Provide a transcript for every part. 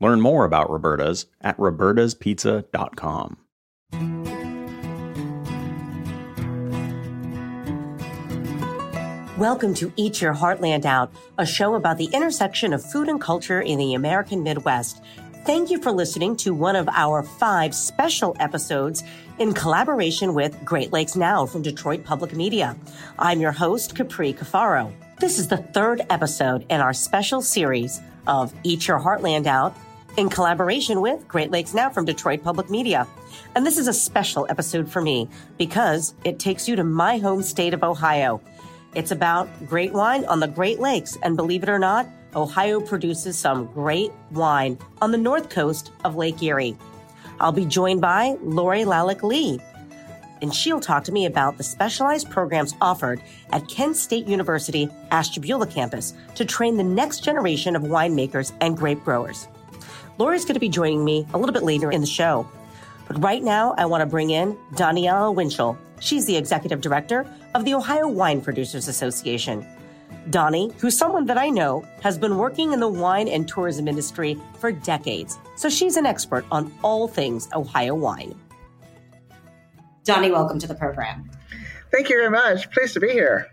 Learn more about Roberta's at robertaspizza.com. Welcome to Eat Your Heartland Out, a show about the intersection of food and culture in the American Midwest. Thank you for listening to one of our five special episodes in collaboration with Great Lakes Now from Detroit Public Media. I'm your host, Capri Cafaro. This is the third episode in our special series of Eat Your Heartland Out in collaboration with Great Lakes Now from Detroit Public Media. And this is a special episode for me because it takes you to my home state of Ohio. It's about great wine on the Great Lakes. And believe it or not, Ohio produces some great wine on the north coast of Lake Erie. I'll be joined by Lori Lalak Lee, and she'll talk to me about the specialized programs offered at Kent State University Ashtabula campus to train the next generation of winemakers and grape growers. Lori's going to be joining me a little bit later in the show. But right now, I want to bring in Donniella Winchell. She's the executive director of the Ohio Wine Producers Association. Donnie, who's someone that I know, has been working in the wine and tourism industry for decades, so she's an expert on all things Ohio wine. Donnie, welcome to the program. Thank you very much. Pleased to be here.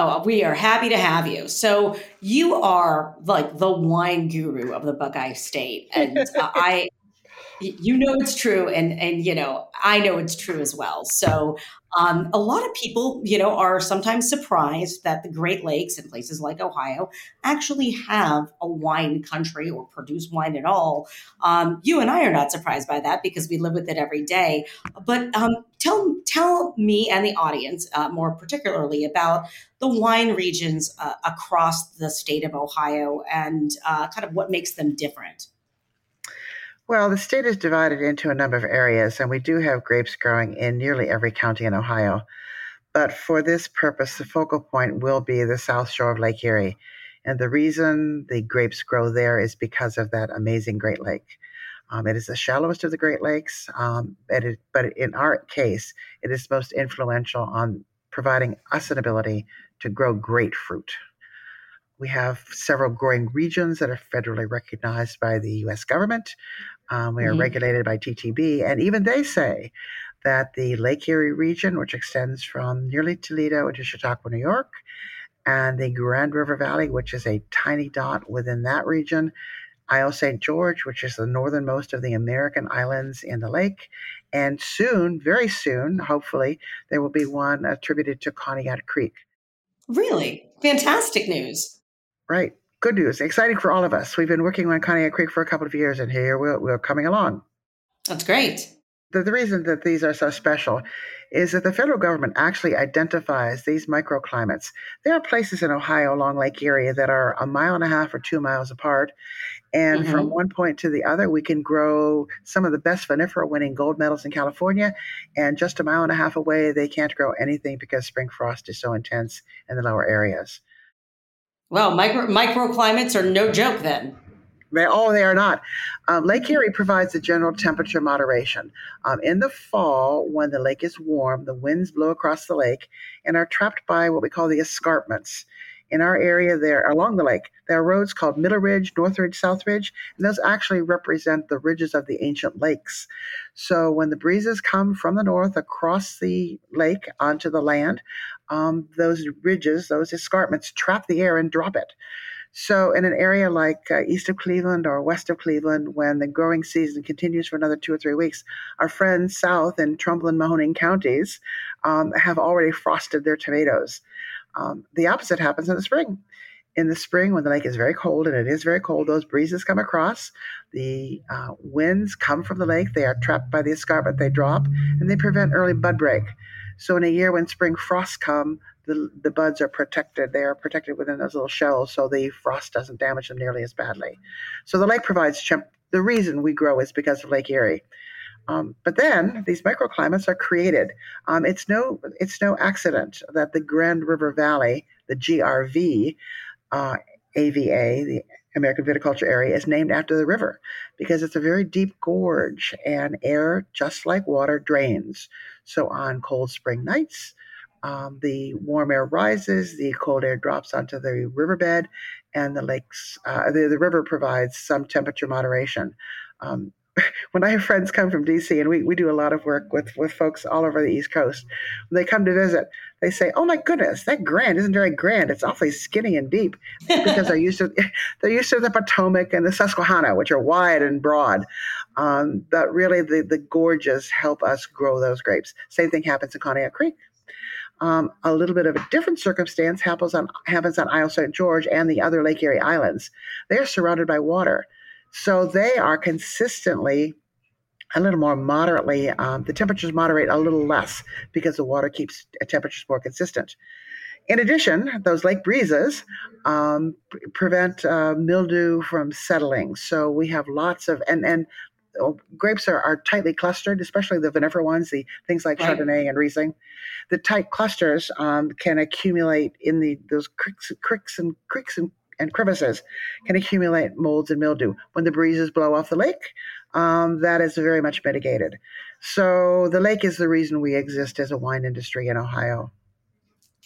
Oh, we are happy to have you. So you are like the wine guru of the Buckeye State, and I, you know, it's true, and and you know, I know it's true as well. So um, a lot of people, you know, are sometimes surprised that the Great Lakes and places like Ohio actually have a wine country or produce wine at all. Um, you and I are not surprised by that because we live with it every day. But um, tell tell me and the audience uh, more particularly about the wine regions uh, across the state of Ohio and uh, kind of what makes them different. Well, the state is divided into a number of areas, and we do have grapes growing in nearly every county in Ohio. But for this purpose, the focal point will be the south shore of Lake Erie. And the reason the grapes grow there is because of that amazing Great Lake. Um, it is the shallowest of the Great Lakes, um, it, but in our case, it is most influential on providing us an ability to grow great fruit. We have several growing regions that are federally recognized by the US government. Um, we are mm-hmm. regulated by TTB, and even they say that the Lake Erie region, which extends from nearly Toledo into Chautauqua, New York, and the Grand River Valley, which is a tiny dot within that region, Isle St. George, which is the northernmost of the American islands in the lake, and soon, very soon, hopefully, there will be one attributed to Conneaut Creek. Really? Fantastic news. Right good news, exciting for all of us. We've been working on Conneaut Creek for a couple of years, and here we're, we're coming along. That's great. The, the reason that these are so special is that the federal government actually identifies these microclimates. There are places in Ohio along Lake Erie that are a mile and a half or two miles apart. And mm-hmm. from one point to the other, we can grow some of the best vinifera winning gold medals in California. And just a mile and a half away, they can't grow anything because spring frost is so intense in the lower areas. Well, micro microclimates are no joke then. They, oh, they are not. Um, lake Erie provides a general temperature moderation. Um, in the fall, when the lake is warm, the winds blow across the lake and are trapped by what we call the escarpments. In our area there, along the lake, there are roads called Middle Ridge, North Ridge, South Ridge, and those actually represent the ridges of the ancient lakes. So when the breezes come from the north across the lake onto the land, um, those ridges, those escarpments, trap the air and drop it. So, in an area like uh, east of Cleveland or west of Cleveland, when the growing season continues for another two or three weeks, our friends south in Trumbull and Mahoning counties um, have already frosted their tomatoes. Um, the opposite happens in the spring. In the spring, when the lake is very cold, and it is very cold, those breezes come across. The uh, winds come from the lake. They are trapped by the escarpment they drop, and they prevent early bud break. So, in a year when spring frosts come, the, the buds are protected. They are protected within those little shells, so the frost doesn't damage them nearly as badly. So the lake provides The reason we grow is because of Lake Erie. Um, but then these microclimates are created. Um, it's no it's no accident that the Grand River Valley, the GRV, uh, AVA, the American Viticulture Area, is named after the river because it's a very deep gorge and air, just like water, drains. So on cold spring nights, um, the warm air rises, the cold air drops onto the riverbed, and the lakes, uh, the, the river provides some temperature moderation. Um, when I have friends come from DC, and we, we do a lot of work with, with folks all over the East Coast, when they come to visit, they say, "Oh my goodness, that Grand isn't very grand. It's awfully skinny and deep," because they're used to they're used to the Potomac and the Susquehanna, which are wide and broad. Um, but really, the the gorges help us grow those grapes. Same thing happens in Conneaut Creek. Um, a little bit of a different circumstance happens on happens on Isle St. George and the other Lake Erie islands. They are surrounded by water, so they are consistently a little more moderately. Um, the temperatures moderate a little less because the water keeps temperatures more consistent. In addition, those lake breezes um, prevent uh, mildew from settling. So we have lots of and and oh, grapes are, are tightly clustered, especially the vinifera ones, the things like right. Chardonnay and Riesling the tight clusters um, can accumulate in the those cricks, cricks and creeks and, and crevices can accumulate molds and mildew. When the breezes blow off the lake, um, that is very much mitigated. So the lake is the reason we exist as a wine industry in Ohio.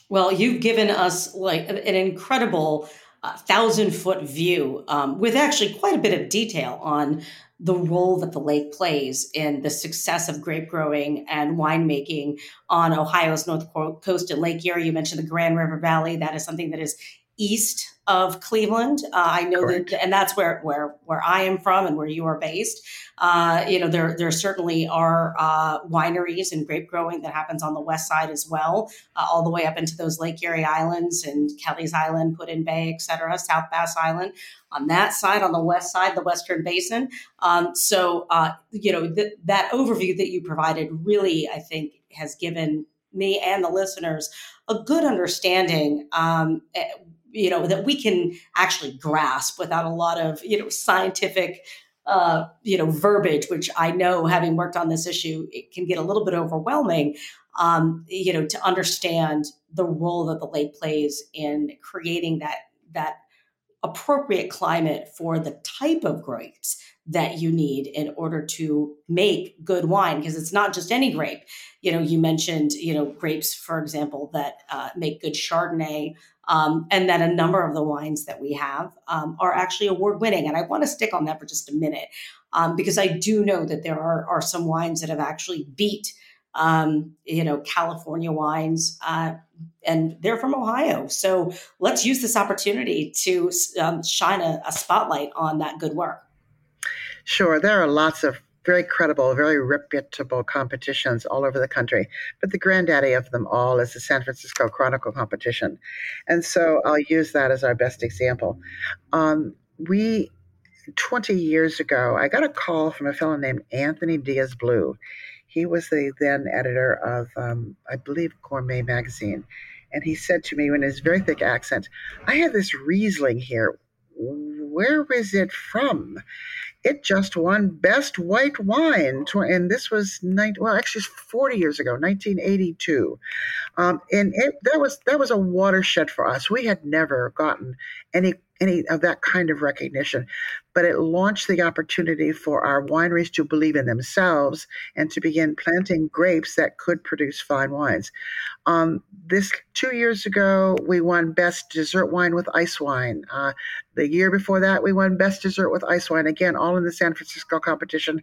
Well, you've given us like an incredible uh, thousand foot view um, with actually quite a bit of detail on the role that the lake plays in the success of grape growing and winemaking on Ohio's north coast and Lake Erie. You mentioned the Grand River Valley. That is something that is east of Cleveland. Uh, I know Correct. that, and that's where where where I am from and where you are based. Uh, you know, there there certainly are uh, wineries and grape growing that happens on the west side as well, uh, all the way up into those Lake Erie Islands and Kelly's Island, Put-in Bay, et cetera, South Bass Island. On that side, on the west side, the Western Basin. Um, so, uh, you know, th- that overview that you provided really, I think, has given me and the listeners a good understanding um, eh, you know that we can actually grasp without a lot of you know scientific uh, you know verbiage which i know having worked on this issue it can get a little bit overwhelming um, you know to understand the role that the lake plays in creating that that appropriate climate for the type of grapes that you need in order to make good wine because it's not just any grape. You know you mentioned you know grapes for example that uh, make good chardonnay um, and that a number of the wines that we have um, are actually award winning and i want to stick on that for just a minute um, because i do know that there are, are some wines that have actually beat um, you know california wines uh, and they're from Ohio. So let's use this opportunity to um, shine a, a spotlight on that good work. Sure, there are lots of very credible, very reputable competitions all over the country. But the granddaddy of them all is the San Francisco Chronicle competition. And so I'll use that as our best example. Um, we, 20 years ago, I got a call from a fellow named Anthony Dias Blue. He was the then editor of, um, I believe, Gourmet magazine. And he said to me in his very thick accent, I have this Riesling here. Where is it from? It just won Best White Wine. And this was, 19, well, actually, 40 years ago, 1982. Um, and it, that, was, that was a watershed for us. We had never gotten any any of that kind of recognition. But it launched the opportunity for our wineries to believe in themselves and to begin planting grapes that could produce fine wines. Um, this two years ago, we won Best Dessert Wine with Ice Wine. Uh, the year before that, we won Best Dessert with Ice Wine, again, all in the San Francisco competition,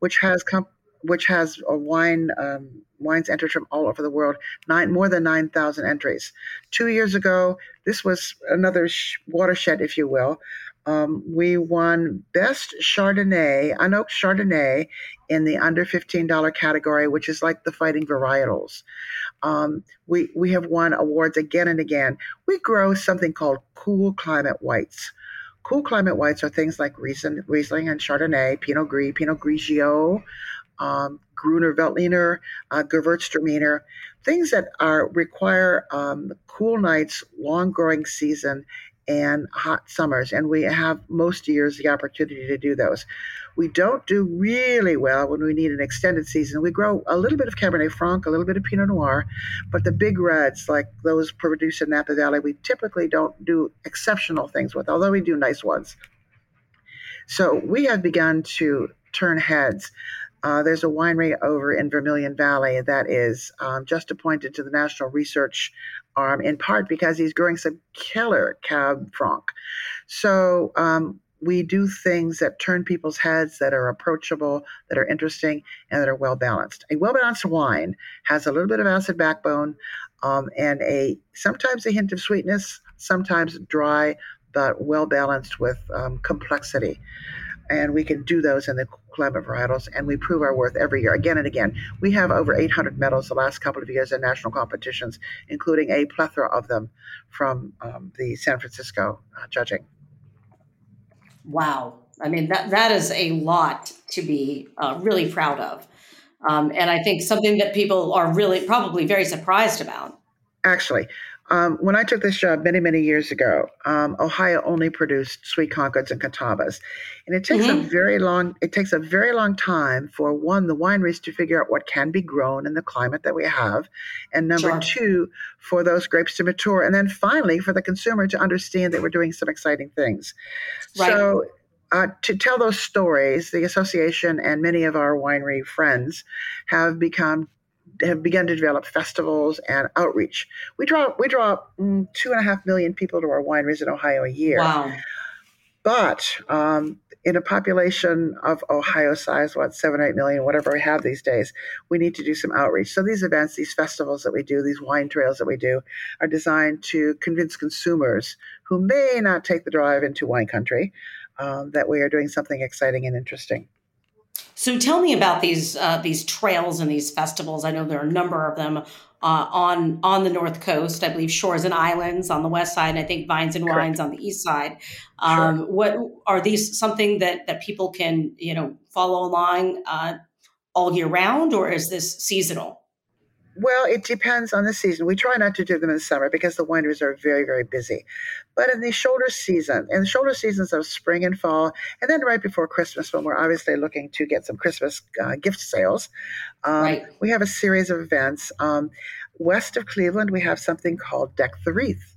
which has come which has a wine um, wines entered from all over the world, nine more than nine thousand entries. Two years ago, this was another sh- watershed, if you will. Um, we won Best Chardonnay, unoaked Chardonnay, in the under fifteen dollar category, which is like the fighting varietals. Um, we we have won awards again and again. We grow something called cool climate whites. Cool climate whites are things like Riesling, Riesling and Chardonnay, Pinot Gris, Pinot Grigio, um, Gruner Veltliner, uh, Gewürztraminer, things that are require um, cool nights, long growing season, and hot summers. And we have most years the opportunity to do those. We don't do really well when we need an extended season. We grow a little bit of Cabernet Franc, a little bit of Pinot Noir, but the big reds, like those produced in Napa Valley, we typically don't do exceptional things with, although we do nice ones. So we have begun to turn heads. Uh, there's a winery over in Vermilion Valley that is um, just appointed to the National Research Arm in part because he's growing some killer Cab Franc. So um, we do things that turn people's heads, that are approachable, that are interesting, and that are well balanced. A well balanced wine has a little bit of acid backbone um, and a sometimes a hint of sweetness, sometimes dry, but well balanced with um, complexity and we can do those in the climate varietals, and we prove our worth every year, again and again. We have over 800 medals the last couple of years in national competitions, including a plethora of them from um, the San Francisco uh, judging. Wow. I mean, that, that is a lot to be uh, really proud of. Um, and I think something that people are really probably very surprised about. Actually, um, when I took this job many, many years ago, um, Ohio only produced sweet Concords and Catawbas, and it takes mm-hmm. a very long. It takes a very long time for one the wineries to figure out what can be grown in the climate that we have, and number sure. two for those grapes to mature, and then finally for the consumer to understand that we're doing some exciting things. Right. So. Uh, to tell those stories, the association and many of our winery friends have become have begun to develop festivals and outreach. We draw we draw mm, two and a half million people to our wineries in Ohio a year. Wow! But um, in a population of Ohio size, what seven, eight million, whatever we have these days, we need to do some outreach. So these events, these festivals that we do, these wine trails that we do, are designed to convince consumers who may not take the drive into wine country um, that we are doing something exciting and interesting. So tell me about these uh, these trails and these festivals. I know there are a number of them uh, on on the north coast. I believe Shores and Islands on the west side, and I think Vines and Correct. Wines on the east side. Um, sure. What are these something that that people can you know follow along uh, all year round, or is this seasonal? Well, it depends on the season. We try not to do them in the summer because the wineries are very, very busy. But in the shoulder season, in the shoulder seasons of spring and fall, and then right before Christmas, when we're obviously looking to get some Christmas uh, gift sales, um, right. we have a series of events. Um, west of Cleveland, we have something called Deck the Wreath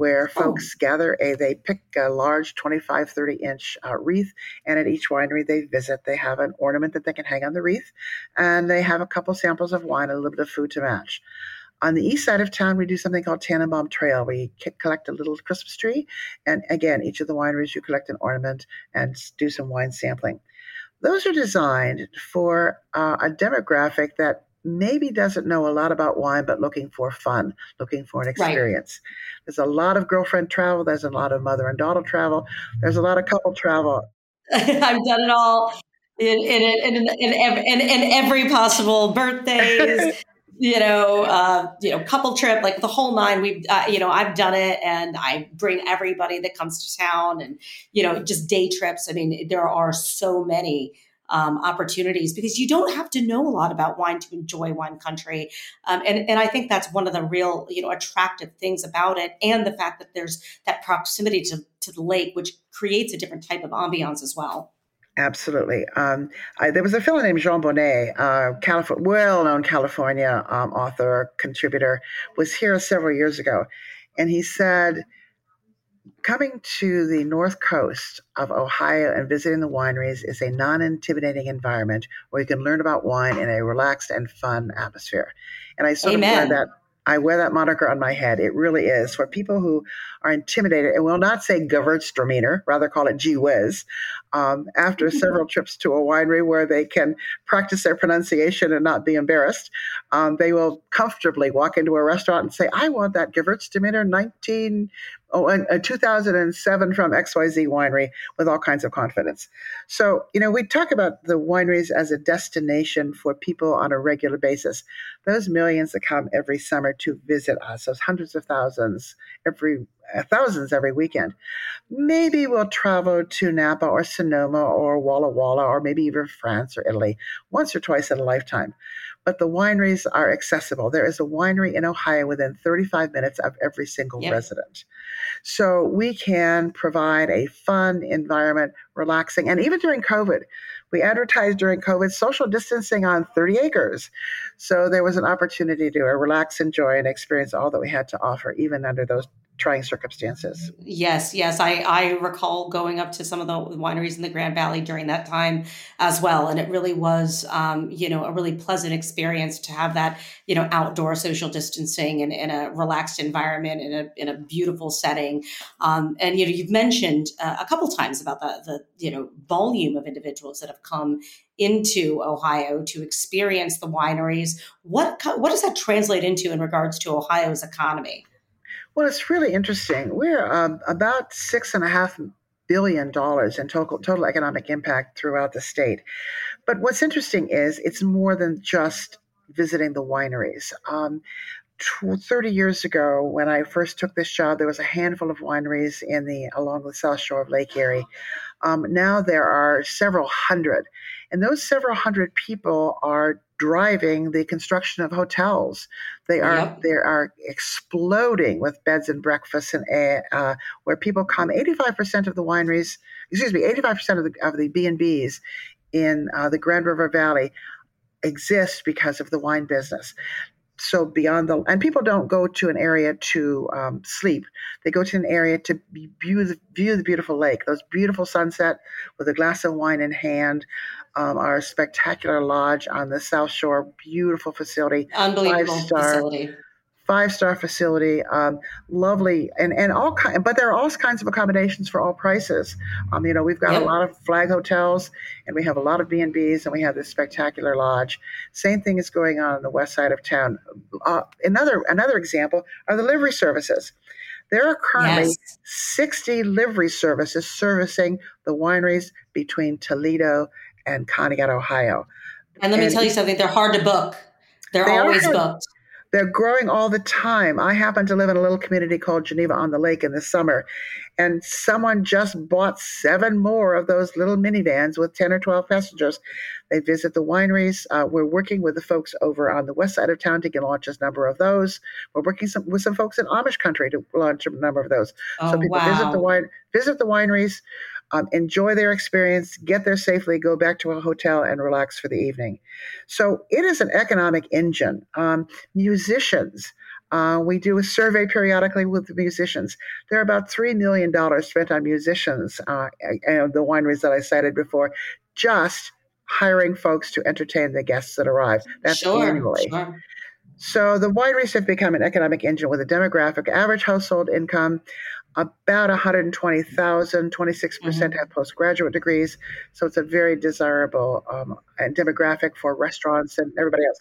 where oh. folks oh. gather a they pick a large 25 30 inch uh, wreath and at each winery they visit they have an ornament that they can hang on the wreath and they have a couple samples of wine and a little bit of food to match on the east side of town, we do something called Tannenbaum Trail. We collect a little Christmas tree, and again, each of the wineries you collect an ornament and do some wine sampling. Those are designed for uh, a demographic that maybe doesn't know a lot about wine, but looking for fun, looking for an experience. Right. There's a lot of girlfriend travel. There's a lot of mother and daughter travel. There's a lot of couple travel. I've done it all in in in, in, in, in every possible birthdays. you know, uh, you know, couple trip, like the whole nine. We've, uh, you know, I've done it, and I bring everybody that comes to town, and you know, just day trips. I mean, there are so many um, opportunities because you don't have to know a lot about wine to enjoy wine country. Um, and, and I think that's one of the real, you know, attractive things about it. And the fact that there's that proximity to, to the lake, which creates a different type of ambiance as well. Absolutely. Um, I, there was a fellow named Jean Bonnet, uh, California, well-known California um, author, contributor, was here several years ago, and he said, coming to the north coast of Ohio and visiting the wineries is a non intimidating environment where you can learn about wine in a relaxed and fun atmosphere. And I sort Amen. of wear that I wear that moniker on my head. It really is for people who are intimidated and will not say Gewürztraminer, rather call it gee whiz. Um, after several trips to a winery where they can practice their pronunciation and not be embarrassed, um, they will comfortably walk into a restaurant and say, "I want that Gewürztraminer 19 oh, uh, 2007 from XYZ Winery with all kinds of confidence. So, you know, we talk about the wineries as a destination for people on a regular basis. Those millions that come every summer to visit us, those hundreds of thousands every Uh, thousands every weekend. Maybe we'll travel to Napa or Sonoma or Walla Walla or maybe even France or Italy once or twice in a lifetime but the wineries are accessible. There is a winery in Ohio within 35 minutes of every single yep. resident. So we can provide a fun environment, relaxing, and even during COVID, we advertised during COVID social distancing on 30 acres. So there was an opportunity to relax, enjoy, and experience all that we had to offer, even under those trying circumstances. Yes, yes. I, I recall going up to some of the wineries in the Grand Valley during that time as well. And it really was, um, you know, a really pleasant experience to have that, you know, outdoor social distancing and in a relaxed environment in a, in a beautiful setting. Um, and, you know, you've mentioned uh, a couple times about the, the, you know, volume of individuals that have come into Ohio to experience the wineries. What, what does that translate into in regards to Ohio's economy? Well, it's really interesting. We're um, about six and a half billion dollars in total total economic impact throughout the state. But what's interesting is it's more than just visiting the wineries. Um, 30 years ago, when I first took this job, there was a handful of wineries in the along the south shore of Lake Erie. Um, now there are several hundred, and those several hundred people are driving the construction of hotels. They are yep. they are exploding with beds and breakfasts and uh, where people come. Eighty five percent of the wineries, excuse me, eighty five percent of the of the B and B's in uh, the Grand River Valley exist because of the wine business so beyond the and people don't go to an area to um, sleep. They go to an area to view the, view the beautiful lake. Those beautiful sunset with a glass of wine in hand um, our spectacular lodge on the south shore. Beautiful facility. Unbelievable facility five star facility, um, lovely, and and all kind. But there are all kinds of accommodations for all prices. Um, you know, we've got yep. a lot of flag hotels, and we have a lot of B and B's, and we have this spectacular lodge. Same thing is going on on the west side of town. Uh, another another example are the livery services. There are currently yes. 60 livery services servicing the wineries between Toledo and Conneaut, Ohio. And let me and tell you something, they're hard to book. They're they always booked. They're growing all the time. I happen to live in a little community called Geneva on the Lake in the summer, and someone just bought seven more of those little minivans with 10 or 12 passengers. They visit the wineries. Uh, we're working with the folks over on the west side of town to get launch a number of those. We're working some, with some folks in Amish country to launch a number of those. Oh, so people wow. visit the wine, visit the wineries um, enjoy their experience, get there safely, go back to a hotel, and relax for the evening. So it is an economic engine. Um, musicians. Uh, we do a survey periodically with the musicians. There are about $3 million spent on musicians, uh, and the wineries that I cited before, just hiring folks to entertain the guests that arrive. That's sure, annually. Sure. So the wineries have become an economic engine with a demographic average household income about 120,000, 26% mm hmm have postgraduate degrees. So it's a very desirable um, demographic for restaurants and everybody else.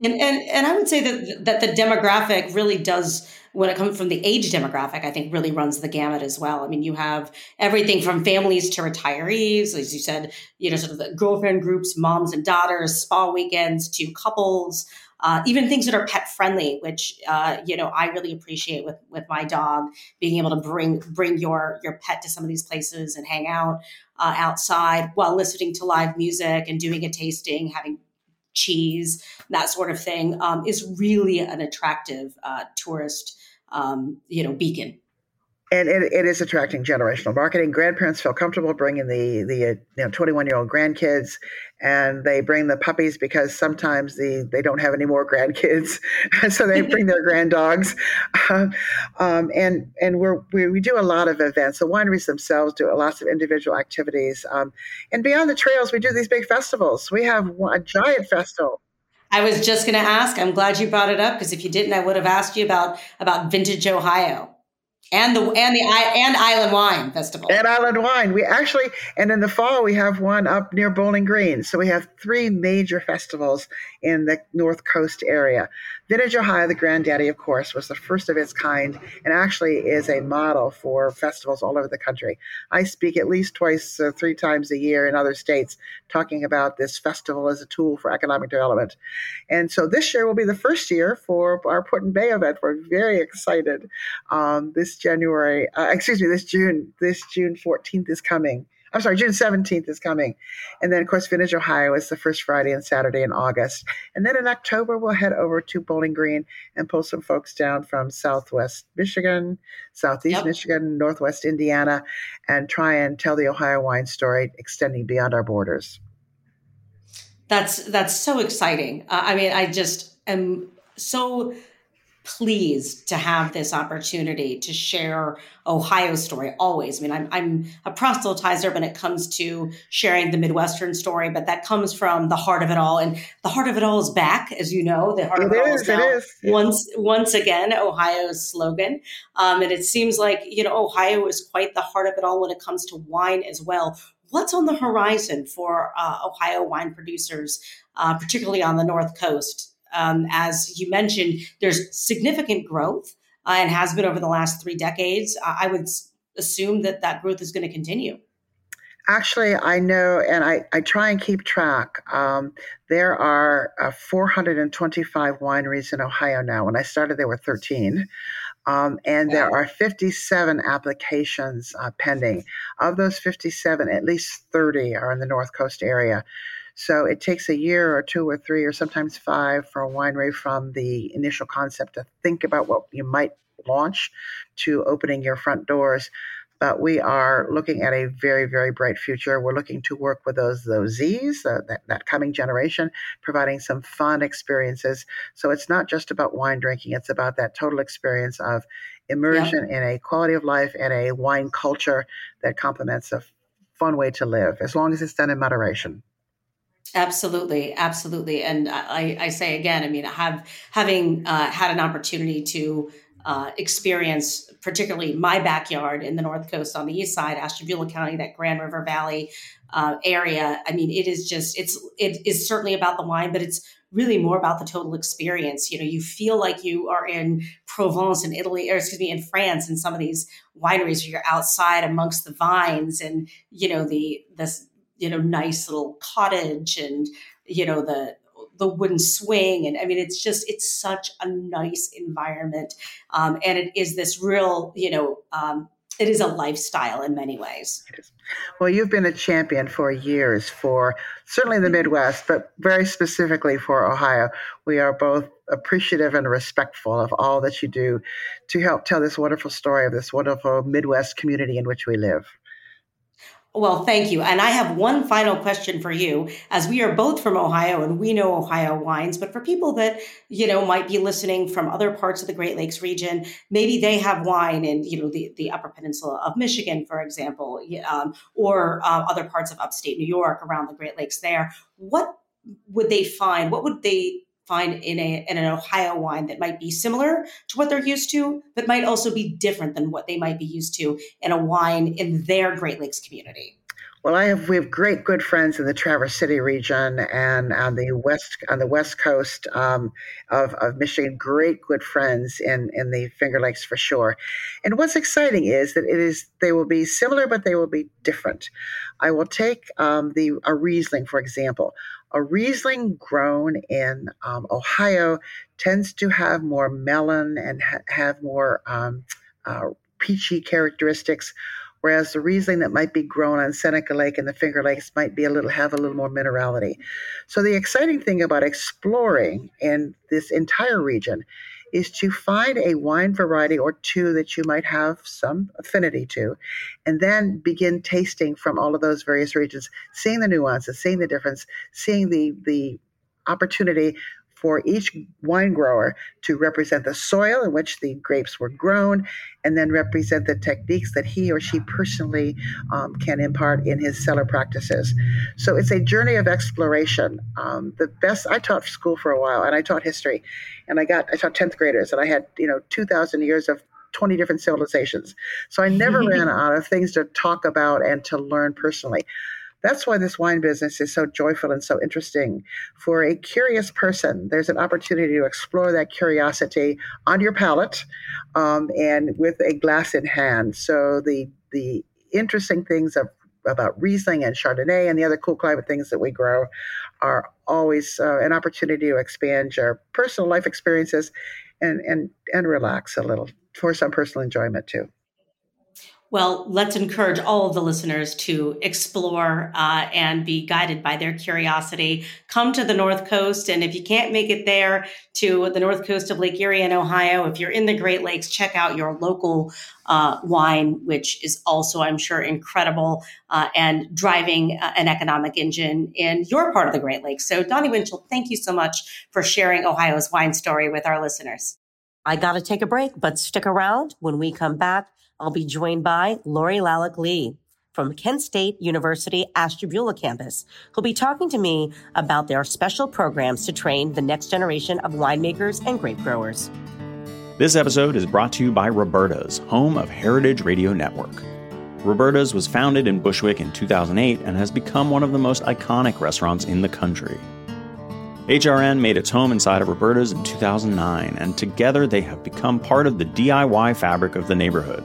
And, and and I would say that that the demographic really does when it comes from the age demographic, I think really runs the gamut as well. I mean, you have everything from families to retirees, as you said, you know, sort of the girlfriend groups, moms and daughters, spa weekends to couples, uh, even things that are pet friendly, which uh, you know I really appreciate with with my dog being able to bring bring your your pet to some of these places and hang out uh, outside while listening to live music and doing a tasting, having cheese, that sort of thing, um, is really an attractive uh, tourist um, you know beacon. And it, it is attracting generational marketing. Grandparents feel comfortable bringing the the uh, you know 21 year old grandkids, and they bring the puppies because sometimes the they don't have any more grandkids, so they bring their grand dogs, um, um, and and we're, we we do a lot of events. The wineries themselves do lots of individual activities, um, and beyond the trails, we do these big festivals. We have a giant festival. I was just going to ask. I'm glad you brought it up because if you didn't, I would have asked you about about Vintage Ohio and the and the and Island Wine Festival. And Island Wine. We actually and in the fall we have one up near Bowling Green. So we have three major festivals in the North Coast area. Vintage Ohio, the granddaddy, of course, was the first of its kind and actually is a model for festivals all over the country. I speak at least twice or three times a year in other states talking about this festival as a tool for economic development. And so this year will be the first year for our Put-in-Bay event. We're very excited. Um, this January, uh, excuse me, this June, this June 14th is coming. I'm sorry, June 17th is coming. And then, of course, Vintage Ohio is the first Friday and Saturday in August. And then in October, we'll head over to Bowling Green and pull some folks down from Southwest Michigan, Southeast yep. Michigan, Northwest Indiana, and try and tell the Ohio wine story extending beyond our borders. That's that's so exciting. Uh, I mean, I just am so pleased to have this opportunity to share Ohio's story always. I mean, I'm, I'm a proselytizer when it comes to sharing the Midwestern story, but that comes from the heart of it all. And the heart of it all is back, as you know, the heart it of it, is, all is, now once, once again, Ohio's slogan. Um, and it seems like, you know, Ohio is quite the heart of it all when it comes to wine as well. What's on the horizon for uh, Ohio wine producers, uh, particularly on the North Coast? Um, as you mentioned, there's significant growth uh, and has been over the last three decades. Uh, I would assume that that growth is going to continue. Actually, I know, and I, I try and keep track. Um, there are uh, 425 wineries in Ohio now. When I started, there were 13. Um, and there are 57 applications uh, pending. Of those 57, at least 30 are in the North Coast area. So it takes a year or two or three or sometimes five for a winery from the initial concept to think about what you might launch to opening your front doors. But we are looking at a very, very bright future. We're looking to work with those those Z's, uh, that, that coming generation, providing some fun experiences. So it's not just about wine drinking; it's about that total experience of immersion yeah. in a quality of life and a wine culture that complements a fun way to live, as long as it's done in moderation. Absolutely, absolutely, and I, I say again, I mean, have having uh, had an opportunity to uh, experience, particularly my backyard in the North Coast on the east side, Ashtabula County, that Grand River Valley uh, area. I mean, it is just it's it is certainly about the wine, but it's really more about the total experience. You know, you feel like you are in Provence in Italy, or excuse me, in France, in some of these wineries where you're outside amongst the vines, and you know the the you know nice little cottage and you know the the wooden swing. And i mean it's just it's such a nice environment. Um, and it is this real you know um, it is a lifestyle in many ways. Well you've been a champion for years for certainly the midwest but very specifically for ohio. We are both appreciative and respectful of all that you do to help tell this wonderful story of this wonderful midwest community in which we live well, thank you. And I have one final question for you, as we are both from Ohio and we know Ohio wines, but for people that, you know, might be listening from other parts of the Great Lakes region, maybe they have wine in, you know, the, the Upper Peninsula of Michigan, for example, um, or uh, other parts of upstate New York around the Great Lakes there. What would they find? What would they find in a in an Ohio wine that might be similar to what they're used to, but might also be different than what they might be used to in a wine in their Great Lakes community. Well, I have we have great good friends in the Traverse City region and on the west on the west coast um, of, of Michigan. Great good friends in in the Finger Lakes for sure. And what's exciting is that it is they will be similar, but they will be different. I will take um, the a Riesling for example. A Riesling grown in um, Ohio tends to have more melon and ha- have more um, uh, peachy characteristics, whereas the Riesling that might be grown on Seneca Lake and the Finger Lakes might be a little have a little more minerality. So the exciting thing about exploring in this entire region is to find a wine variety or two that you might have some affinity to, and then begin tasting from all of those various regions, seeing the nuances, seeing the difference, seeing the the opportunity for each wine grower to represent the soil in which the grapes were grown and then represent the techniques that he or she personally um, can impart in his cellar practices. So it's a journey of exploration. Um, the best, I taught school for a while and I taught history and I got, I taught 10th graders and I had, you know, 2,000 years of 20 different civilizations. So I never ran out of things to talk about and to learn personally. That's why this wine business is so joyful and so interesting. For a curious person, there's an opportunity to explore that curiosity on your palate um, and with a glass in hand. So the the interesting things of about Riesling and Chardonnay and the other cool climate things that we grow are always uh, an opportunity to expand your personal life experiences and, and, and relax a little for some personal enjoyment too. Well, let's encourage all of the listeners to explore uh, and be guided by their curiosity. Come to the North Coast, and if you can't make it there to the North Coast of Lake Erie in Ohio, if you're in the Great Lakes, check out your local uh, wine, which is also, I'm sure, incredible uh, and driving uh, an economic engine in your part of the Great Lakes. So, Donnie Winchell, thank you so much for sharing Ohio's wine story with our listeners. I got to take a break, but stick around when we come back. I'll be joined by Lori Lalak Lee from Kent State University Ashtabula campus, who'll be talking to me about their special programs to train the next generation of winemakers and grape growers. This episode is brought to you by Roberta's, home of Heritage Radio Network. Roberta's was founded in Bushwick in 2008 and has become one of the most iconic restaurants in the country. HRN made its home inside of Roberta's in 2009, and together they have become part of the DIY fabric of the neighborhood.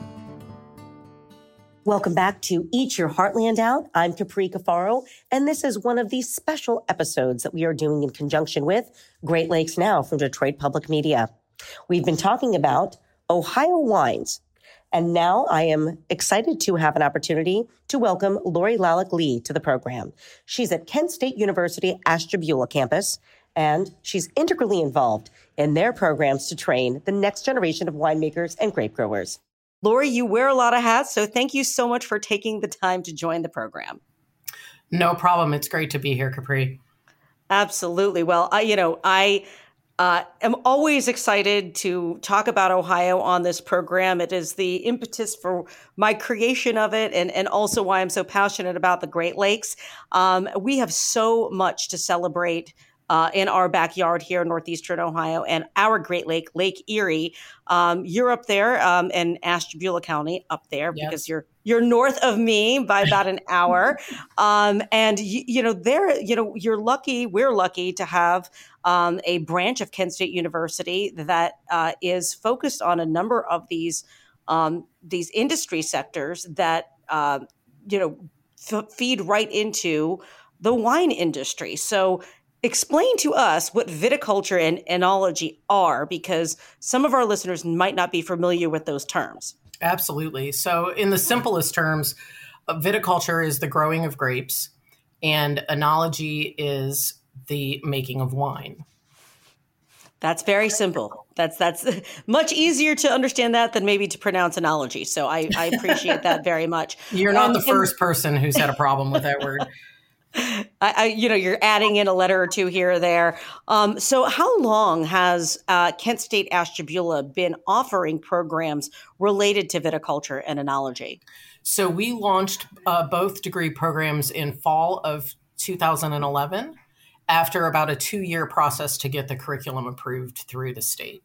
Welcome back to Eat Your Heartland Out. I'm Capri Cafaro, and this is one of these special episodes that we are doing in conjunction with Great Lakes Now from Detroit Public Media. We've been talking about Ohio wines, and now I am excited to have an opportunity to welcome Lori Lalak Lee to the program. She's at Kent State University Ashtabula campus, and she's integrally involved in their programs to train the next generation of winemakers and grape growers. Lori, you wear a lot of hats, so thank you so much for taking the time to join the program. No problem. It's great to be here, Capri. Absolutely. Well, I, you know, I uh, am always excited to talk about Ohio on this program. It is the impetus for my creation of it, and and also why I'm so passionate about the Great Lakes. Um, we have so much to celebrate uh, in our backyard here in northeastern Ohio and our Great Lake, Lake Erie. Um, you're up there um, in Ashtabula County, up there yes. because you're you're north of me by about an hour, um, and you, you, know there, you know you're lucky. We're lucky to have um, a branch of Kent State University that uh, is focused on a number of these um, these industry sectors that uh, you know f- feed right into the wine industry. So explain to us what viticulture and enology are because some of our listeners might not be familiar with those terms. Absolutely. So, in the simplest terms, uh, viticulture is the growing of grapes, and enology is the making of wine. That's very simple. That's that's much easier to understand that than maybe to pronounce enology. So I, I appreciate that very much. You're not the first person who's had a problem with that word. I, I, you know, you're adding in a letter or two here or there. Um, so, how long has uh, Kent State Ashtabula been offering programs related to viticulture and enology? So, we launched uh, both degree programs in fall of 2011 after about a two year process to get the curriculum approved through the state.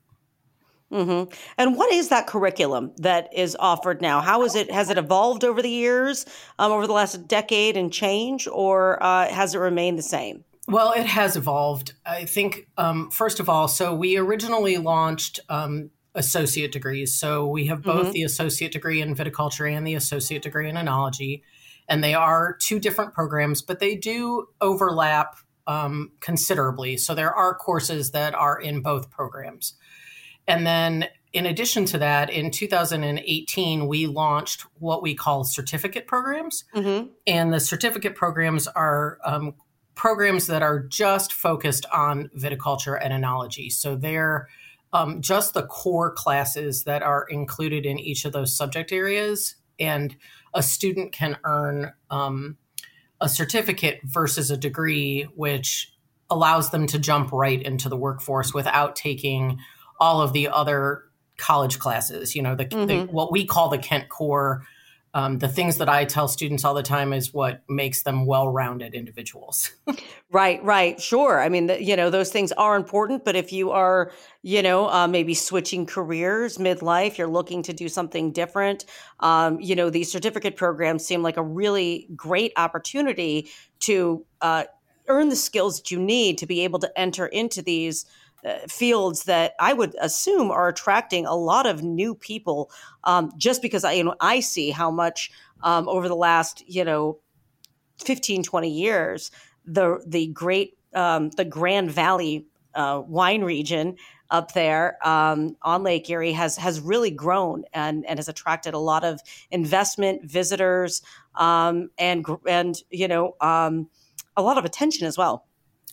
Mm-hmm. And what is that curriculum that is offered now? How is it? Has it evolved over the years, um, over the last decade and change, or uh, has it remained the same? Well, it has evolved. I think, um, first of all, so we originally launched um, associate degrees. So we have both mm-hmm. the associate degree in viticulture and the associate degree in enology. And they are two different programs, but they do overlap um, considerably. So there are courses that are in both programs. And then, in addition to that, in 2018, we launched what we call certificate programs. Mm-hmm. And the certificate programs are um, programs that are just focused on viticulture and enology. So they're um, just the core classes that are included in each of those subject areas. And a student can earn um, a certificate versus a degree, which allows them to jump right into the workforce without taking all of the other college classes. You know, the, mm-hmm. the what we call the Kent core um, the things that I tell students all the time is what makes them well-rounded individuals. right, right, sure. I mean, the, you know, those things are important. But if you are, you know, uh, maybe switching careers midlife, you're looking to do something different. Um, you know, these certificate programs seem like a really great opportunity to uh, earn the skills that you need to be able to enter into these uh, fields that I would assume are attracting a lot of new people, um, just because I you know I see how much um, over the last you know 15, 20 years the the great um, the Grand Valley uh, wine region up there um, on Lake Erie has has really grown and and has attracted a lot of investment, visitors, um, and and you know um, a lot of attention as well.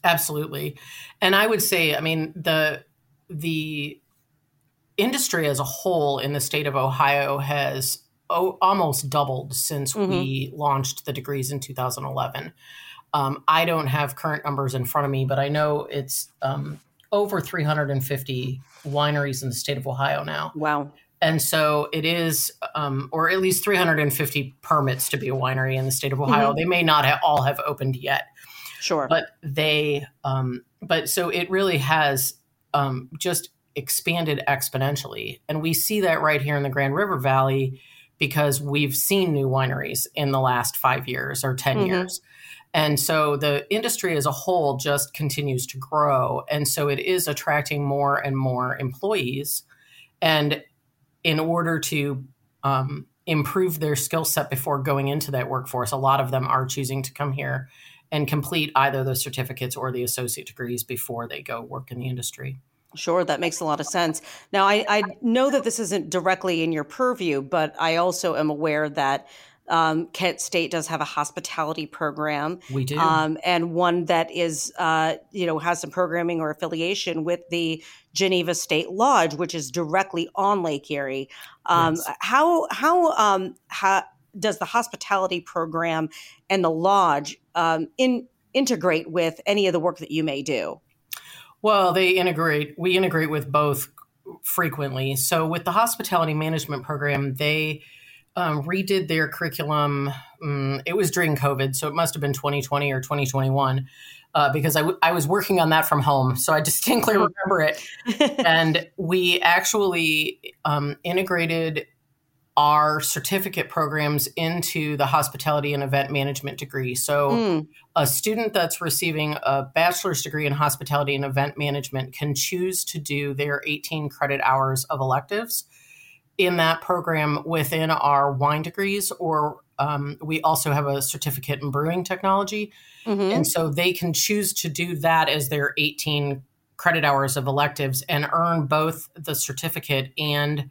Absolutely. And I would say, I mean, the the industry as a whole in the state of Ohio has o- almost doubled since mm-hmm. we launched the degrees in 2011. Um, I don't have current numbers in front of me, but I know it's um, over 350 wineries in the state of Ohio now. Wow. And so it is, um, or at least 350 permits to be a winery in the state of Ohio. Mm-hmm. They may not have, all have opened yet. Sure. But they, um, but so it really has um, just expanded exponentially. And we see that right here in the Grand River Valley because we've seen new wineries in the last five years or 10 mm-hmm. years. And so the industry as a whole just continues to grow. And so it is attracting more and more employees. And in order to um, improve their skill set before going into that workforce, a lot of them are choosing to come here and complete either the certificates or the associate degrees before they go work in the industry. Sure, that makes a lot of sense. Now, I, I know that this isn't directly in your purview, but I also am aware that um, Kent State does have a hospitality program. We do, um, and one that is, uh, you know, has some programming or affiliation with the Geneva State Lodge, which is directly on Lake Erie. Um, yes. How how um, how does the hospitality program and the lodge um, in, integrate with any of the work that you may do? Well, they integrate. We integrate with both frequently. So, with the hospitality management program, they um, redid their curriculum. Um, it was during COVID, so it must have been 2020 or 2021. Uh, because I, w- I was working on that from home, so I distinctly mm-hmm. remember it. and we actually um, integrated our certificate programs into the hospitality and event management degree. So, mm. a student that's receiving a bachelor's degree in hospitality and event management can choose to do their 18 credit hours of electives in that program within our wine degrees, or um, we also have a certificate in brewing technology. Mm-hmm. And so they can choose to do that as their 18 credit hours of electives and earn both the certificate and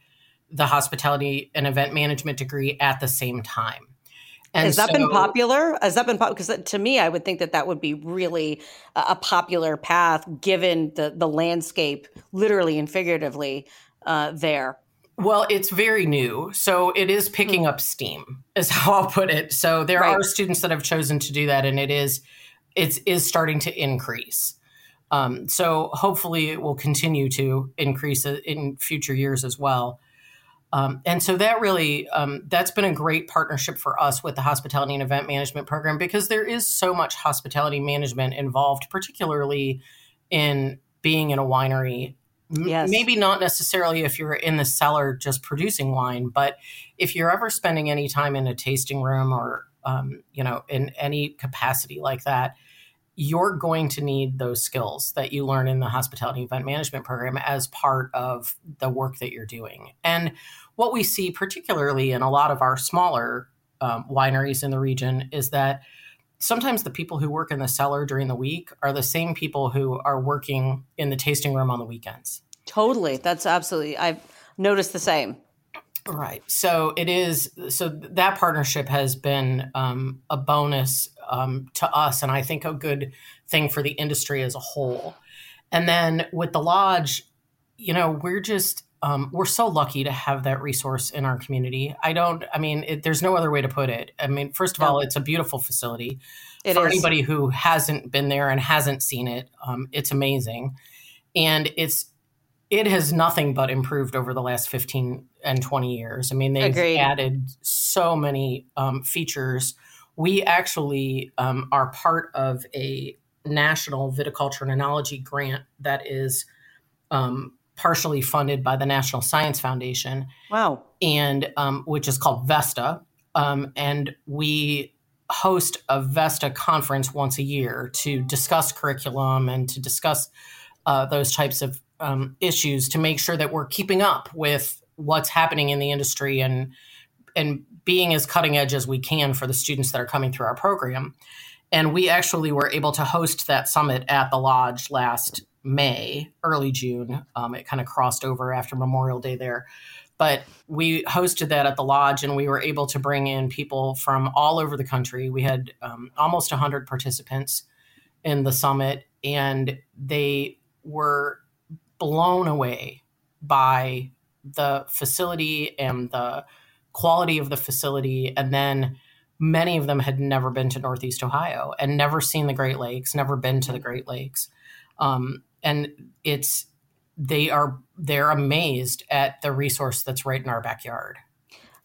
the hospitality and event management degree at the same time. And Has that so, been popular? Has that been popular? Because to me, I would think that that would be really a popular path given the the landscape, literally and figuratively, uh, there. Well, it's very new, so it is picking mm-hmm. up steam, is how I'll put it. So there right. are students that have chosen to do that, and it is it's is starting to increase. Um, so hopefully, it will continue to increase in future years as well. Um, and so that really um, that's been a great partnership for us with the hospitality and event management program because there is so much hospitality management involved, particularly in being in a winery. Yes. Maybe not necessarily if you're in the cellar just producing wine, but if you're ever spending any time in a tasting room or um, you know in any capacity like that, you're going to need those skills that you learn in the hospitality event management program as part of the work that you're doing. And what we see, particularly in a lot of our smaller um, wineries in the region, is that sometimes the people who work in the cellar during the week are the same people who are working in the tasting room on the weekends. Totally. That's absolutely, I've noticed the same. Right. So it is. So that partnership has been um, a bonus um, to us, and I think a good thing for the industry as a whole. And then with the lodge, you know, we're just um, we're so lucky to have that resource in our community. I don't. I mean, it, there's no other way to put it. I mean, first of all, it's a beautiful facility. It for is. anybody who hasn't been there and hasn't seen it, um, it's amazing, and it's it has nothing but improved over the last 15 and 20 years. I mean, they've Agreed. added so many um, features. We actually um, are part of a national viticulture and enology grant that is um, partially funded by the National Science Foundation Wow. and um, which is called Vesta. Um, and we host a Vesta conference once a year to discuss curriculum and to discuss uh, those types of um, issues to make sure that we're keeping up with what's happening in the industry and and being as cutting edge as we can for the students that are coming through our program. And we actually were able to host that summit at the lodge last May, early June. Um, it kind of crossed over after Memorial Day there. But we hosted that at the lodge and we were able to bring in people from all over the country. We had um, almost 100 participants in the summit, and they were blown away by the facility and the quality of the facility. And then many of them had never been to Northeast Ohio and never seen the Great Lakes, never been to the Great Lakes. Um, and it's they are they're amazed at the resource that's right in our backyard.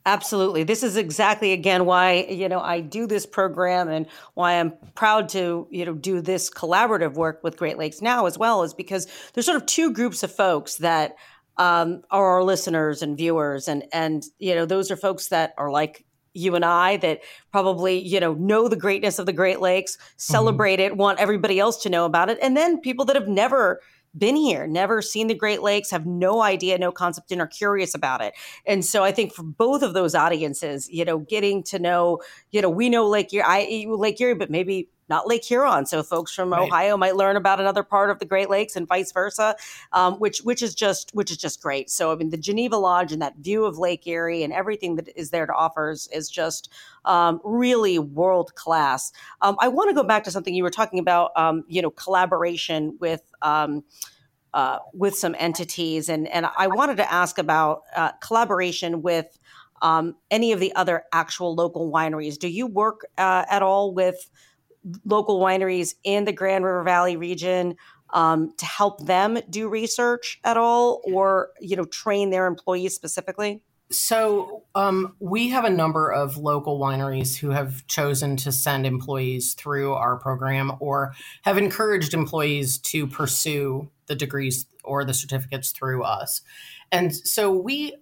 Absolutely. This is exactly again why, you know, I do this program and why I'm proud to, you know, do this collaborative work with Great Lakes Now as well is because there's sort of two groups of folks that um, are our listeners and viewers and and you know, those are folks that are like you and I that probably, you know, know the greatness of the Great Lakes, mm-hmm. celebrate it, want everybody else to know about it, and then people that have never been here, never seen the Great Lakes, have no idea, no concept, and are curious about it. And so I think for both of those audiences, you know, getting to know, you know, we know Lake Erie, I Lake Erie, but maybe not Lake Huron. So folks from Right. Ohio might learn about another part of the Great Lakes and vice versa, um, which which is just which is just great. So I mean, the Geneva Lodge and that view of Lake Erie and everything that is there to offer is, is just um, really world class. Um, I want to go back to something you were talking about, um, you know, collaboration with. Um, uh, with some entities, and and I wanted to ask about uh, collaboration with um, any of the other actual local wineries. Do you work uh, at all with local wineries in the Grand River Valley region um, to help them do research at all, or you know, train their employees specifically? So um, we have a number of local wineries who have chosen to send employees through our program or have encouraged employees to pursue the degrees or the certificates through us. And so we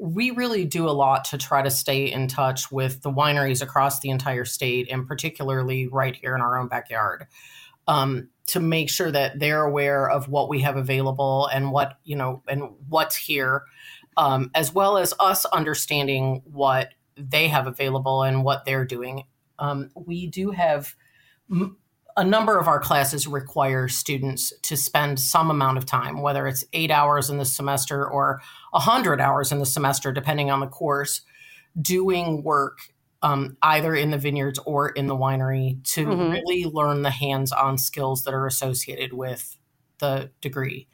we really do a lot to try to stay in touch with the wineries across the entire state and particularly right here in our own backyard um, to make sure that they're aware of what we have available and what you know and what's here um, as well as us understanding what they have available and what they're doing. Um, we do have m- a number of our classes require students to spend some amount of time, whether it's eight hours in the semester or 100 hours in the semester, depending on the course, doing work um, either in the vineyards or in the winery to Mhm. really learn the hands on skills that are associated with the degree.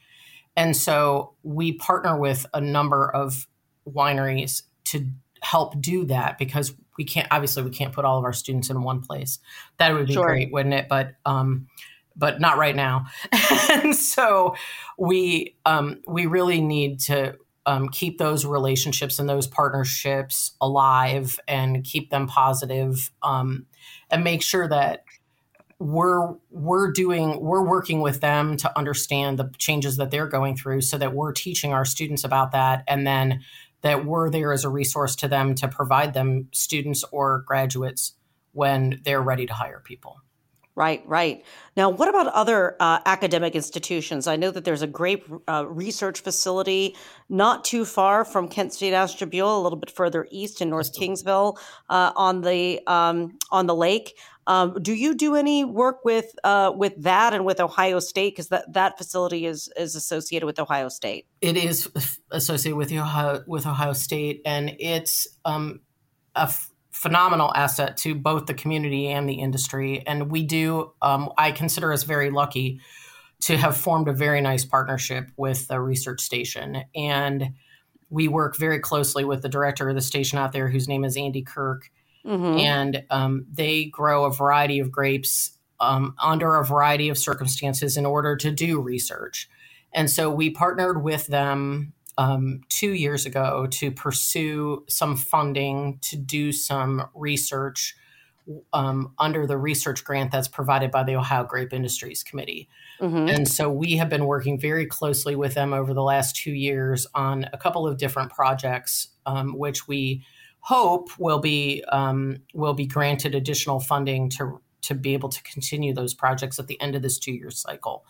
And so we partner with a number of wineries to help do that because we can't obviously we can't put all of our students in one place. That would be Sure. great, wouldn't it? But um but not right now. and so we um we really need to um, keep those relationships and those partnerships alive and keep them positive, um, and make sure that we're we're doing we're working with them to understand the changes that they're going through so that we're teaching our students about that and then that we're there as a resource to them to provide them students or graduates when they're ready to hire people Right, right. Now, what about other uh, academic institutions? I know that there's a great uh, research facility not too far from Kent State Ashtabula, a little bit further east in North Kingsville uh, on the um, on the lake. Um, do you do any work with uh, with that and with Ohio State? Because that, that facility is is associated with Ohio State. It is associated with Ohio with Ohio State, and it's um, a phenomenal asset to both the community and the industry. And we do, um, I consider us very lucky to have formed a very nice partnership with the research station. And we work very closely with the director of the station out there, whose name is Andy Kirk. Mm-hmm. And um, they grow a variety of grapes um, under a variety of circumstances in order to do research. And so we partnered with them um, two years ago to pursue some funding to do some research um, under the research grant that's provided by the Ohio Grape Industries Committee. Mm-hmm. And so we have been working very closely with them over the last two years on a couple of different projects, um, which we hope will be um, will be granted additional funding to to be able to continue those projects at the end of this two year cycle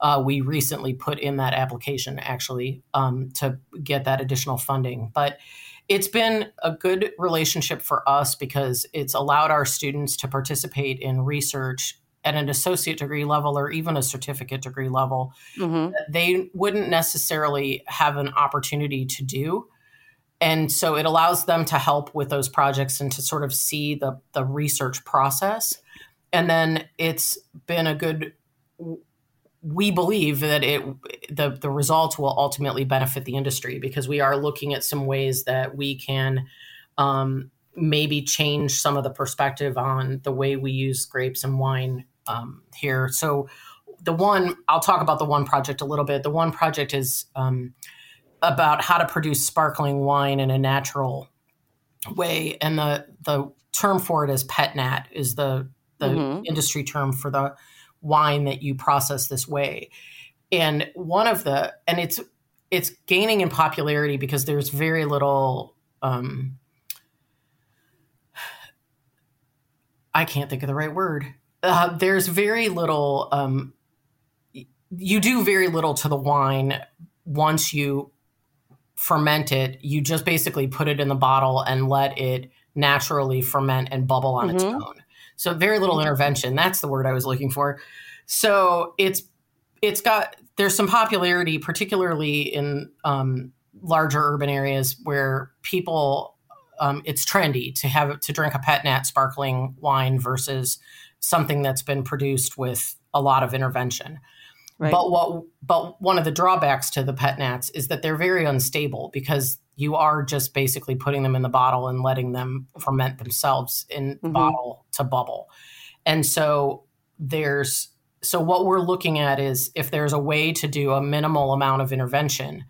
uh, we recently put in that application actually um, to get that additional funding. But it's been a good relationship for us because it's allowed our students to participate in research at an associate degree level or even a certificate degree level mm-hmm. they wouldn't necessarily have an opportunity to do and so it allows them to help with those projects and to sort of see the the research process and then it's been a good we believe that it the the results will ultimately benefit the industry because we are looking at some ways that we can um, maybe change some of the perspective on the way we use grapes and wine um, here. So the one I'll talk about the one project a little bit. The one project is um, about how to produce sparkling wine in a natural way, and the the term for it is pet nat is the the mm-hmm. industry term for the wine that you process this way. And one of the and it's it's gaining in popularity because there's very little um, I can't think of the right word. Uh, there's very little um, you do very little to the wine once you ferment it. You just basically put it in the bottle and let it naturally ferment and bubble on mm-hmm. its own. So very little intervention. That's the word I was looking for. So it's it's got there's some popularity, particularly in um, larger urban areas where people um, it's trendy to have to drink a pet nat sparkling wine versus something that's been produced with a lot of intervention. Right. But what but one of the drawbacks to the pet nats is that they're very unstable because you are just basically putting them in the bottle and letting them ferment themselves in mm-hmm. bottle to bubble. And so there's so what we're looking at is if there's a way to do a minimal amount of intervention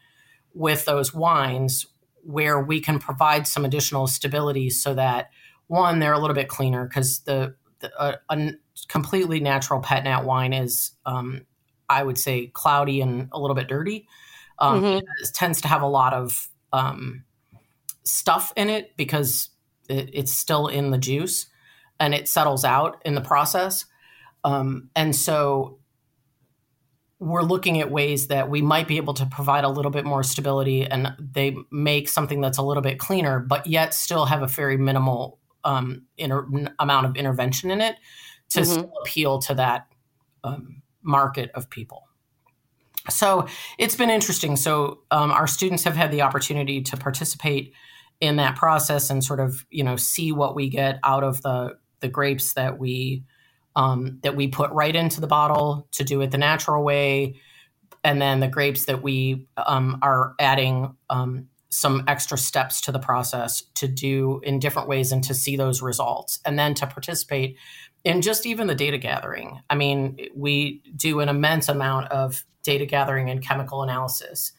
with those wines where we can provide some additional stability so that one they're a little bit cleaner because the, the a, a, completely natural pet nat wine is um, I would say cloudy and a little bit dirty. Um, mm-hmm. It tends to have a lot of um, stuff in it because it, it's still in the juice and it settles out in the process. Um, and so we're looking at ways that we might be able to provide a little bit more stability and they make something that's a little bit cleaner, but yet still have a very minimal um, inter- amount of intervention in it to mm-hmm. appeal to that um, market of people. So it's been interesting. So um, our students have had the opportunity to participate in that process and sort of you know see what we get out of the the grapes that we um, that we put right into the bottle to do it the natural way, and then the grapes that we um, are adding um, some extra steps to the process to do in different ways and to see those results, and then to participate in just even the data gathering. I mean, we do an immense amount of data gathering and chemical analysis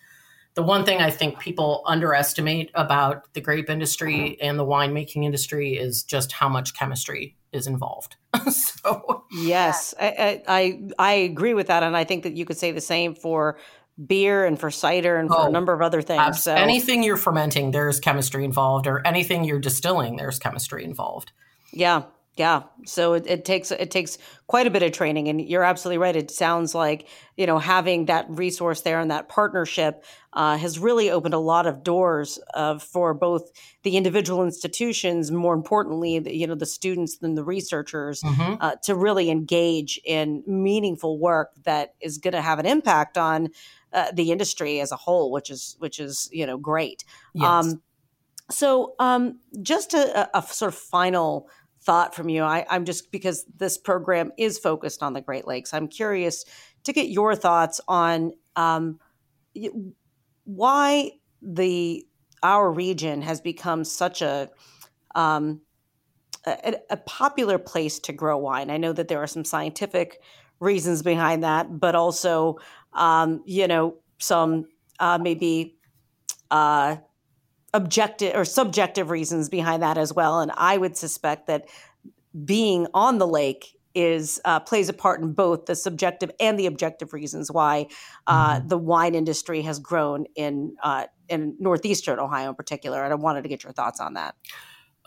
the one thing I think people underestimate about the grape industry and the winemaking industry is just how much chemistry is involved. so yes, I, I I agree with that, and I think that you could say the same for beer and for cider and for oh, a number of other things. So anything you're fermenting, there's chemistry involved, or anything you're distilling, there's chemistry involved. Yeah, yeah. So it, it, takes it takes quite a bit of training, and you're absolutely right. It sounds like you know having that resource there and that partnership uh, has really opened a lot of doors uh, for both the individual institutions, more importantly, the, you know the students and the researchers, mm-hmm. uh, to really engage in meaningful work that is going to have an impact on uh, the industry as a whole, which is which is you know great. Yes. Um, so um, just a, a, sort of final thought from you. I, I'm just because this program is focused on the Great Lakes. I'm curious to get your thoughts on um, why the our region has become such a, um, a, a popular place to grow wine. I know that there are some scientific reasons behind that, but also um, you know some uh, maybe uh, objective or subjective reasons behind that as well. And I would suspect that being on the lake is uh, plays a part in both the subjective and the objective reasons why uh, mm-hmm. the wine industry has grown in uh, in northeastern Ohio in particular. And I wanted to get your thoughts on that.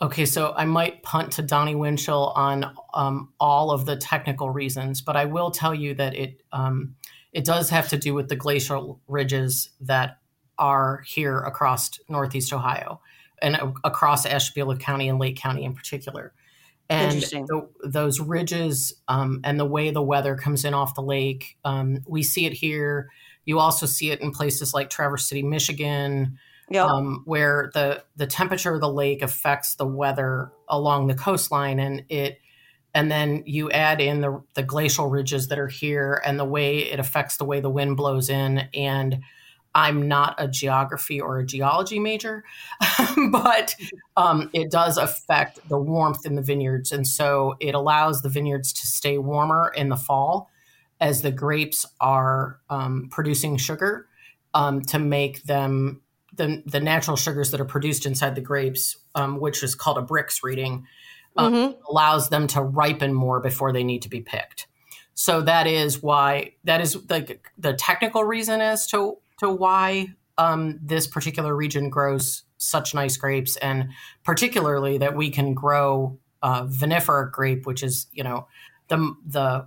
Okay, so I might punt to Donnie Winchell on um, all of the technical reasons, but I will tell you that it um, it does have to do with the glacial ridges that are here across Northeast Ohio and across Ashtabula County and Lake County in particular. And the, those ridges um, and the way the weather comes in off the lake, um, we see it here. You also see it in places like Traverse City, Michigan, yep. um, where the the temperature of the lake affects the weather along the coastline, and it and then you add in the the glacial ridges that are here and the way it affects the way the wind blows in and I'm not a geography or a geology major, but um, it does affect the warmth in the vineyards. And so it allows the vineyards to stay warmer in the fall as the grapes are um, producing sugar um, to make them the, the natural sugars that are produced inside the grapes, um, which is called a Brix reading, um, mm-hmm. allows them to ripen more before they need to be picked. So that is why that is like the technical reason as to to why um, this particular region grows such nice grapes, and particularly that we can grow uh, vinifera grape, which is you know the the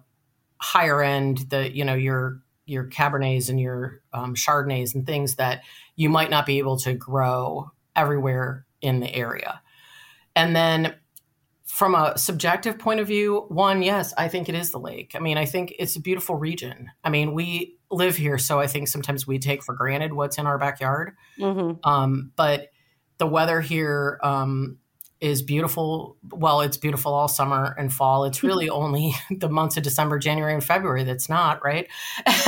higher end, the you know your your cabernets and your um, chardonnays and things that you might not be able to grow everywhere in the area. And then from a subjective point of view, one, yes, I think it is the lake. I mean, I think it's a beautiful region. I mean, we live here, so I think sometimes we take for granted what's in our backyard. Mm-hmm. Um, but the weather here um, is beautiful. Well, it's beautiful all summer and fall. It's really only the months of December, January, and February that's not, right?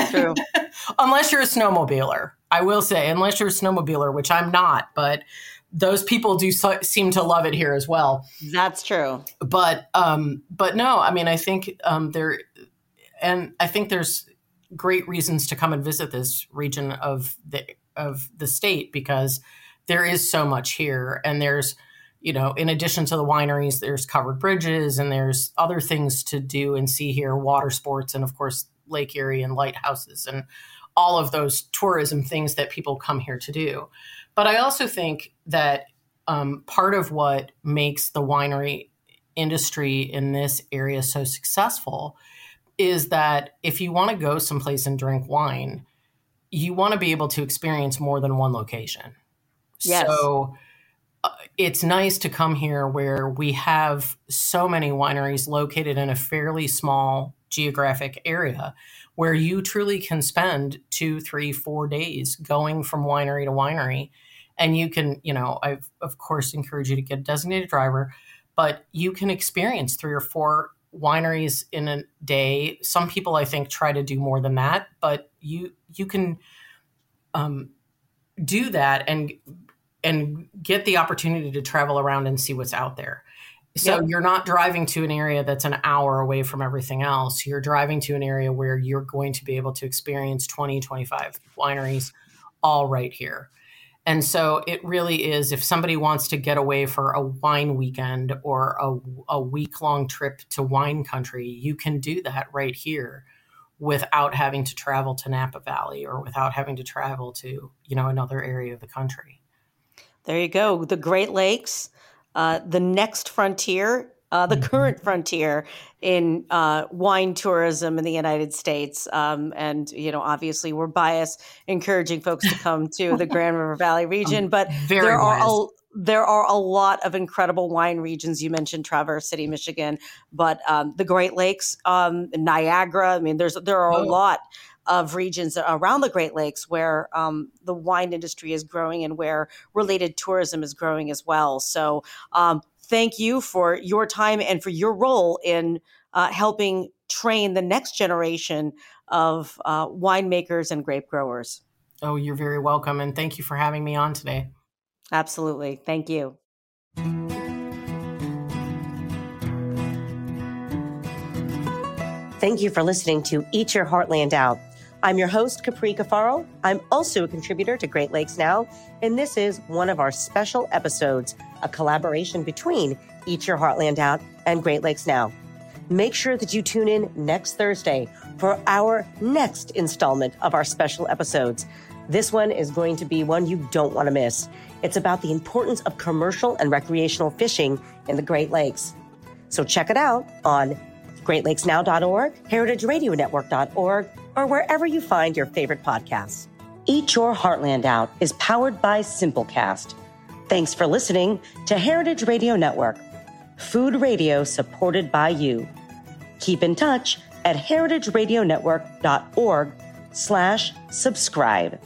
True. unless you're a snowmobiler. I will say, unless you're a snowmobiler, which I'm not, but those people do so, seem to love it here as well. That's true. But um, but no, I mean, I think um, there, and I think there's great reasons to come and visit this region of the of the state because there is so much here, and there's you know, in addition to the wineries, there's covered bridges and there's other things to do and see here, water sports, and of course Lake Erie and lighthouses and all of those tourism things that people come here to do. But I also think that um, part of what makes the winery industry in this area so successful is that if you want to go someplace and drink wine, you want to be able to experience more than one location. Yes. So uh, it's nice to come here where we have so many wineries located in a fairly small geographic area where you truly can spend two, three, four days going from winery to winery and you can you know i of course encourage you to get a designated driver but you can experience three or four wineries in a day some people i think try to do more than that but you you can um, do that and and get the opportunity to travel around and see what's out there so yep. you're not driving to an area that's an hour away from everything else you're driving to an area where you're going to be able to experience 20 25 wineries all right here. And so it really is if somebody wants to get away for a wine weekend or a, a week long trip to wine country, you can do that right here without having to travel to Napa Valley or without having to travel to, you know, another area of the country. There you go. The Great Lakes, uh, the next frontier uh, the mm-hmm. current frontier in uh, wine tourism in the United States. Um, and, you know, obviously we're biased, encouraging folks to come to the Grand River Valley region, but there are a, there are a lot of incredible wine regions. You mentioned Traverse City, Michigan, but um, the Great Lakes, um, Niagara. I mean, there's there are oh. a lot of regions around the Great Lakes where um, the wine industry is growing and where related tourism is growing as well. So, um, thank you for your time and for your role in uh, helping train the next generation of uh, winemakers and grape growers. Oh, you're very welcome. And thank you for having me on today. Absolutely. Thank you. Thank you for listening to Eat Your Heartland Out. I'm your host, Capri Cafaro. I'm also a contributor to Great Lakes Now, and this is one of our special episodes, a collaboration between Eat Your Heartland Out and Great Lakes Now. Make sure that you tune in next Thursday for our next installment of our special episodes. This one is going to be one you don't want to miss. It's about the importance of commercial and recreational fishing in the Great Lakes. So check it out on greatlakesnow.org, heritageradionetwork.org, or wherever you find your favorite podcasts. Eat Your Heartland Out is powered by Simplecast. Thanks for listening to Heritage Radio Network, food radio supported by you. Keep in touch at heritageradionetwork.org slash subscribe.